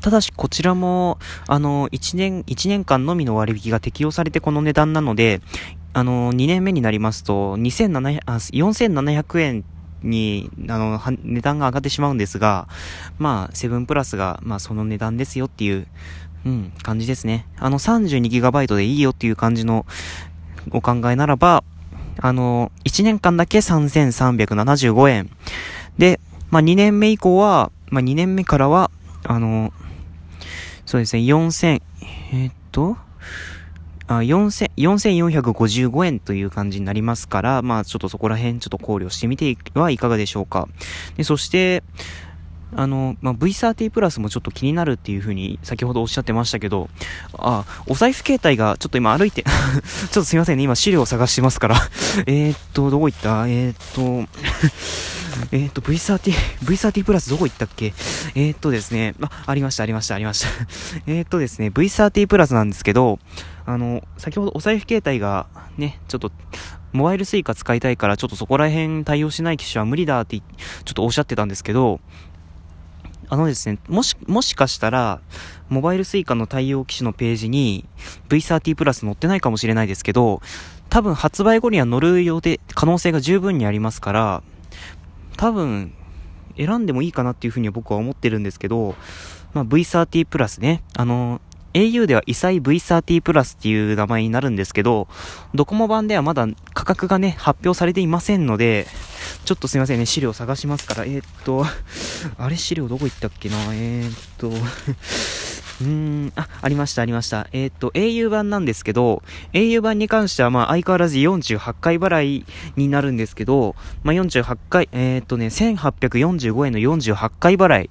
ただしこちらも、あの、1年、1年間のみの割引が適用されてこの値段なので、あの、2年目になりますと、2700、あ、4700円に、あの、値段が上がってしまうんですが、まあ、セブンプラスが、まあ、その値段ですよっていう、うん、感じですね。あの、32GB でいいよっていう感じのお考えならば、あの、1年間だけ3375円。で、まあ、2年目以降は、まあ、2年目からは、あの、そうですね、4000、えー、っと、あ4 4455円という感じになりますから、まあちょっとそこら辺ちょっと考慮してみてはいかがでしょうか。で、そして、あの、まあ、V30 プラスもちょっと気になるっていう風に先ほどおっしゃってましたけど、あ、お財布携帯がちょっと今歩いて ちょっとすいませんね、今資料を探してますから。えっと、どこ行った？えーっとえっと、V30、V30 プラスどこ行ったっけ？えー、っとですね、あ、ありました、ありました、ありました。えっとですね、V30 プラスなんですけど、あの、先ほどお財布携帯がね、ちょっと、モバイル suica 使いたいから、ちょっとそこら辺対応しない機種は無理だって、ちょっとおっしゃってたんですけど、あのですね、もし、もしかしたら、モバイル suica の対応機種のページに V30 プラス載ってないかもしれないですけど、多分発売後には載るようで、可能性が十分にありますから、多分、選んでもいいかなっていうふうに僕は思ってるんですけど、まあ、V30 プラスね、あの、au では異彩 V30 プラスっていう名前になるんですけど、ドコモ版ではまだ価格がね、発表されていませんので、ちょっとすいませんね、資料探しますから、えー、っと、あれ資料どこ行ったっけな、えー、っと、うん、あ、ありました、ありました。えー、っと、au 版なんですけど、au 版に関しては、まあ、相変わらず48回払いになるんですけど、まあ、48回、えー、っとね、1845円の48回払い。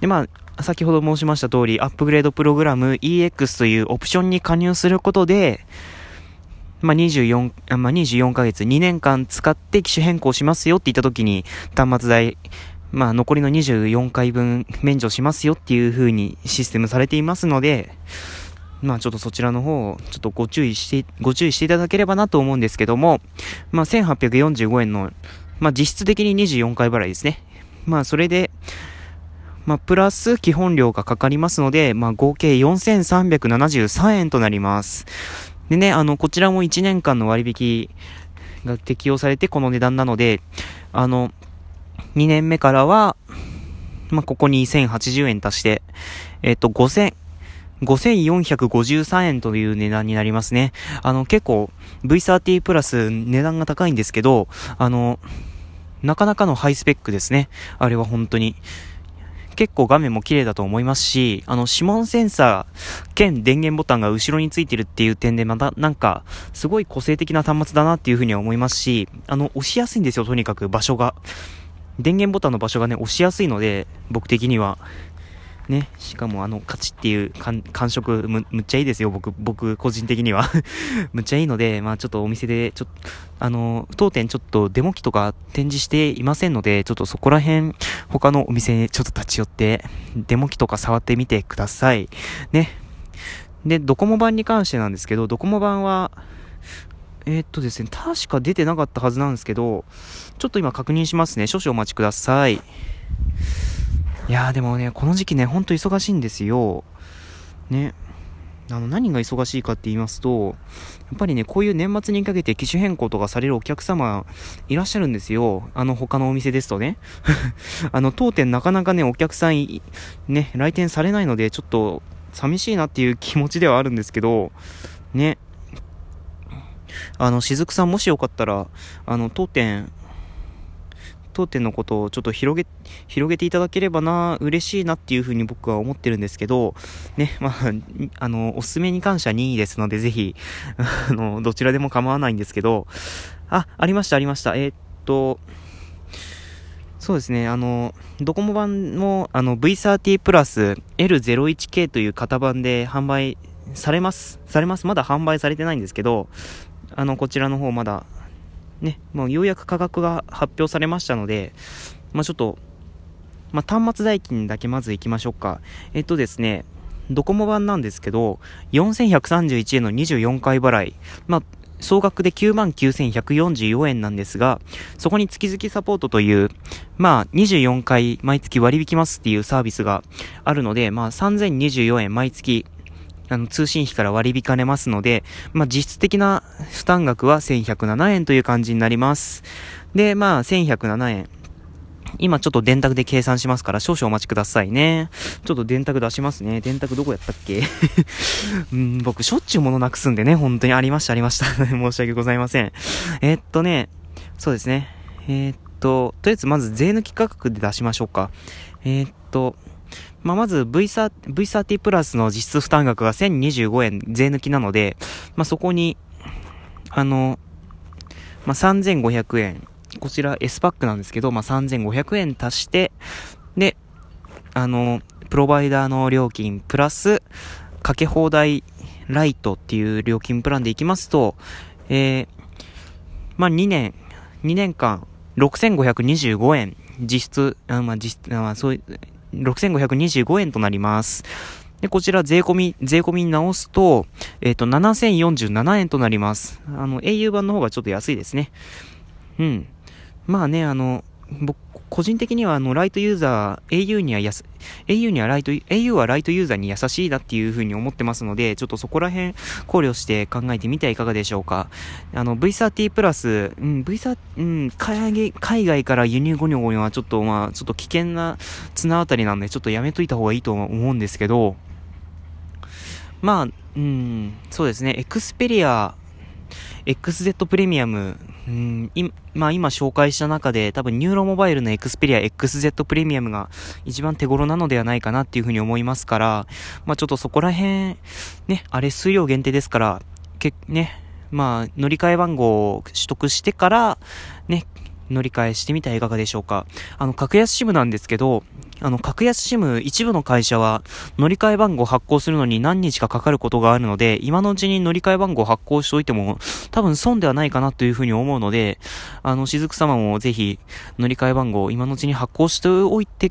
で、まあ、先ほど申しました通り、アップグレードプログラム EX というオプションに加入することで、まあ、24、まあ、24ヶ月、2年間使って機種変更しますよって言った時に、端末代、まあ、残りの24回分免除しますよっていう風にシステムされていますので、まあちょっとそちらの方をちょっとご注意して、ご注意していただければなと思うんですけども、まあ1845円の、まあ実質的に24回払いですね。まあそれで、まあプラス基本料がかかりますので、まあ合計4373円となります。でね、あの、こちらも1年間の割引が適用されてこの値段なので、あの、2年目からは、まあ、ここに1080円足して、えっ、と、5000、5453円という値段になりますね。あの、結構 V30 プラス値段が高いんですけど、あの、なかなかのハイスペックですね。あれは本当に。結構画面も綺麗だと思いますし、あの、指紋センサー兼電源ボタンが後ろについてるっていう点でまたなんか、すごい個性的な端末だなっていうふうには思いますし、あの、押しやすいんですよ、とにかく場所が。電源ボタンの場所がね、押しやすいので、僕的には。ね、しかもあの、勝ちっていう感触む、むっちゃいいですよ、僕、僕、個人的には むっちゃいいので、まあちょっとお店で、ちょっと、あの、当店ちょっとデモ機とか展示していませんので、ちょっとそこら辺、他のお店にちょっと立ち寄って、デモ機とか触ってみてください。ね。で、ドコモ版に関してなんですけど、ドコモ版は、えー、っとですね、確か出てなかったはずなんですけど、ちょっと今確認しますね。少々お待ちください。いやーでもね、この時期ね、ほんと忙しいんですよ。ね。あの、何が忙しいかって言いますと、やっぱりね、こういう年末にかけて機種変更とかされるお客様いらっしゃるんですよ。あの、他のお店ですとね。あの、当店なかなかね、お客さん、ね、来店されないので、ちょっと、寂しいなっていう気持ちではあるんですけど、ね。あの、しずくさんもしよかったら、あの、当店、当店のことをちょっと広げ、広げていただければな、嬉しいなっていうふうに僕は思ってるんですけど、ね、まあ、あの、おすすめに関しては2位ですので、ぜひ、あの、どちらでも構わないんですけど、あ、ありました、ありました。えー、っと、そうですね、あの、ドコモ版も、あの、V30 プラス L01K という型番で販売されます。されます。まだ販売されてないんですけど、あの、こちらの方まだね、もうようやく価格が発表されましたので、まあ、ちょっと、まあ、端末代金だけまず行きましょうか。えっとですね、ドコモ版なんですけど、4131円の24回払い。まあ、総額で99,144円なんですが、そこに月々サポートという、まあ、24回毎月割引きますっていうサービスがあるので、まあ、3024円毎月、あの、通信費から割り引かれますので、まあ、実質的な負担額は1107円という感じになります。で、まあ、1107円。今ちょっと電卓で計算しますから少々お待ちくださいね。ちょっと電卓出しますね。電卓どこやったっけ？うん、僕しょっちゅう物なくすんでね、本当にありましたありました。申し訳ございません。えー、っとね、そうですね。えー、っと、とりあえずまず税抜き価格で出しましょうか。えー、っと、まあ、まず V30、V30 プラスの実質負担額が1025円税抜きなので、まあ、そこに、あの、まあ、3500円こちら S パックなんですけど、まあ、3500円足して、で、あの、プロバイダーの料金プラス、かけ放題ライトっていう料金プランでいきますと、えー、まあ、2年、2年間、6525円、実質、あまあ、実質、あまあ、そういう、6525円となります。で、こちら税込み、税込みに直すと、えっ、ー、と、7047円となります。あの、au 版の方がちょっと安いですね。うん。まあね、あの、僕、個人的にはあの、ライトユーザー、au にはやす、au にはライト、au はライトユーザーに優しいなっていうふうに思ってますので、ちょっとそこら辺考慮して考えてみてはいかがでしょうか。あの、V30 プラス、うん、V30、うん、海海外から輸入ゴニョゴニョはちょっと、まあ、ちょっと危険な綱渡りなんで、ちょっとやめといた方がいいと思うんですけど、まあ、うん、そうですね、エクスペリア、XZ プレミアム、まあ今紹介した中で多分ニューロモバイルのエクスペリア XZ プレミアムが一番手頃なのではないかなっていうふうに思いますから、まあちょっとそこら辺、ね、あれ数量限定ですから、け、ね、まあ乗り換え番号を取得してから、ね、乗り換えしてみてはいかがでしょうか。あの、格安シムなんですけど、あの、格安シム一部の会社は乗り換え番号発行するのに何日かかかることがあるので、今のうちに乗り換え番号発行しておいても多分損ではないかなというふうに思うので、あの、しずく様もぜひ乗り換え番号今のうちに発行しておいて、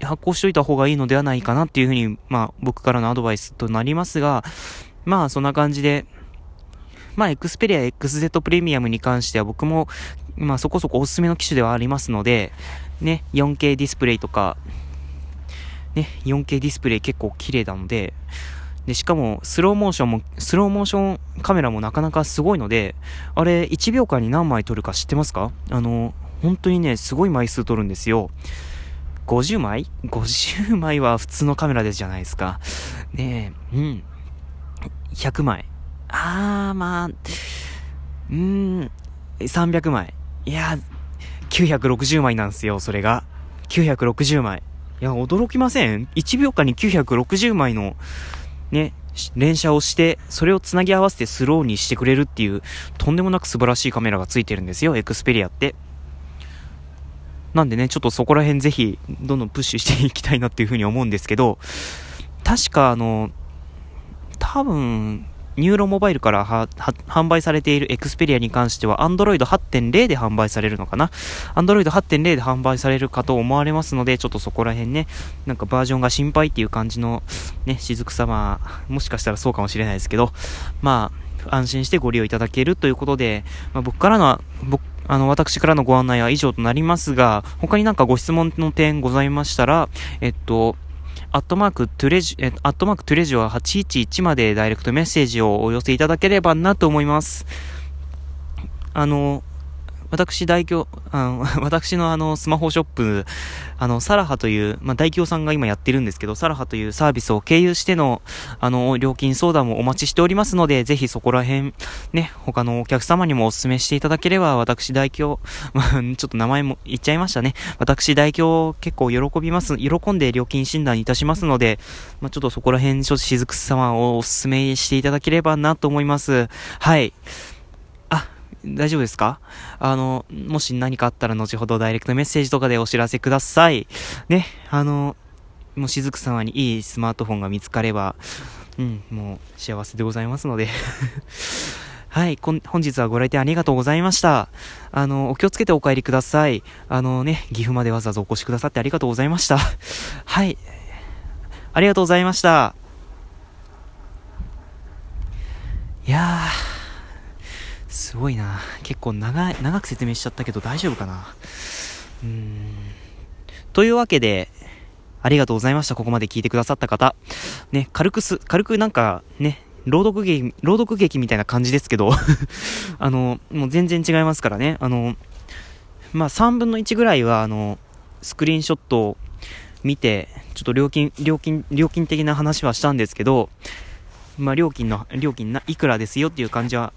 発行しておいた方がいいのではないかなっていうふうに、まあ僕からのアドバイスとなりますが、まあそんな感じで、まあ、エクスペリア XZ プレミアムに関しては僕も、まあそこそこおすすめの機種ではありますので、ね、4K ディスプレイとか、ね、4K ディスプレイ結構綺麗なので、で、しかも、スローモーションも、スローモーションカメラもなかなかすごいので、あれ、1秒間に何枚撮るか知ってますか？あの、本当にね、すごい枚数撮るんですよ。50枚 ?50 枚は普通のカメラでじゃないですか。ねえ、うん。100枚。あー、まあ、うーん、300枚。いや、960枚なんですよ、それが。960枚。いや、驚きません ?1 秒間に960枚の、ね、連写をして、それを繋ぎ合わせてスローにしてくれるっていう、とんでもなく素晴らしいカメラがついてるんですよ、エクスペリアって。なんでね、ちょっとそこら辺ぜひ、どんどんプッシュしていきたいなっていうふうに思うんですけど、確かあの、多分、 nuroモバイルから販売されているエクスペリアに関しては Android 8.0で販売されるのかな ?Android 8.0で販売されるかと思われますので、ちょっとそこら辺ね、なんかバージョンが心配っていう感じのね、雫様、もしかしたらそうかもしれないですけど、まあ、安心してご利用いただけるということで、まあ、僕からの、僕、あの、私からのご案内は以上となりますが、他になんかご質問の点ございましたら、えっと、アットマークトゥレジ、えアットマークトゥレジオ811までダイレクトメッセージをお寄せいただければなと思います。あの、私代表、あの、私のあの、スマホショップ、あの、サラハという、まあ、代表さんが今やってるんですけど、サラハというサービスを経由しての、あの、料金相談もお待ちしておりますので、ぜひそこら辺、ね、他のお客様にもお勧めしていただければ、私代表、まあ、ちょっと名前も言っちゃいましたね。私代表結構喜びます、喜んで料金診断いたしますので、まあ、ちょっとそこら辺、ちょっとしずく様をお勧めしていただければなと思います。はい。大丈夫ですか？あの、もし何かあったら後ほどダイレクトメッセージとかでお知らせください。ね、あの、もうしずく様にいいスマートフォンが見つかれば、うん、もう幸せでございますので はい、本日はご来店ありがとうございました。あの、お気をつけてお帰りください。あのね、岐阜までわざわざお越しくださってありがとうございました。はい、ありがとうございました。いやー、すごいな。結構長い、長く説明しちゃったけど大丈夫かな？うーん。というわけで、ありがとうございました。ここまで聞いてくださった方。ね、軽くす、軽くなんか、ね、朗読劇、朗読劇みたいな感じですけど あの、もう全然違いますからね。あの、まあ、3分の1ぐらいは、あの、スクリーンショットを見て、ちょっと料金、料金、料金的な話はしたんですけど、まあ、料金の、料金な、いくらですよっていう感じは、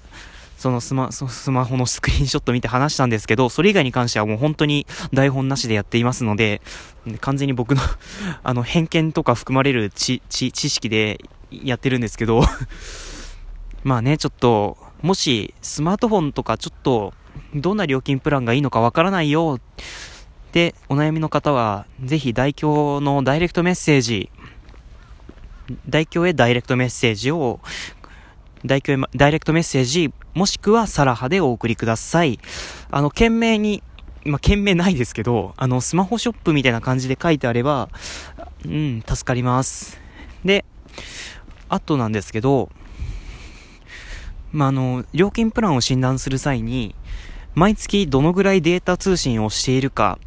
そのスマ、スマホのスクリーンショット見て話したんですけど、それ以外に関してはもう本当に台本なしでやっていますので、完全に僕の あの、偏見とか含まれる知、知、知識でやってるんですけど まあね、ちょっと、もし、スマートフォンとかちょっと、どんな料金プランがいいのかわからないよで、お悩みの方は、ぜひ代表のダイレクトメッセージ、代表へダイレクトメッセージを、ダイレクトメッセージ、もしくはサラハでお送りください。あの、懸命に、まあ、懸命ないですけど、あの、スマホショップみたいな感じで書いてあれば、うん、助かります。で、あとなんですけど、まあ、あの、料金プランを診断する際に、毎月どのぐらいデータ通信をしているか、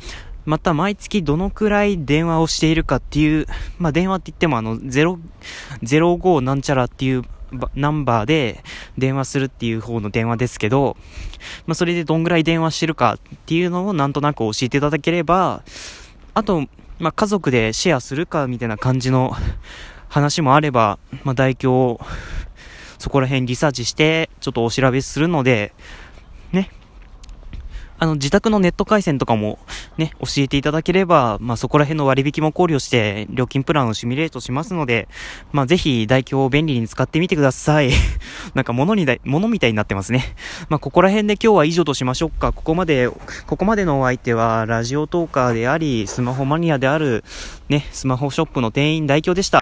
また毎月どのくらい電話をしているかっていう、まあ、電話って言ってもあの、05なんちゃらっていうナンバーで電話するっていう方の電話ですけど、まあ、それでどんぐらい電話してるかっていうのをなんとなく教えていただければ、あと、まあ、家族でシェアするかみたいな感じの話もあれば、まあ、代表、そこら辺リサーチして、ちょっとお調べするので、ね、あの、自宅のネット回線とかもね、教えていただければ、まあ、そこら辺の割引も考慮して、料金プランをシミュレートしますので、まあ、ぜひ、代表を便利に使ってみてください。なんか、物にだ、物みたいになってますね。まあ、ここら辺で今日は以上としましょうか。ここまで、ここまでのお相手は、ラジオトーカーであり、スマホマニアである、ね、スマホショップの店員代表でした。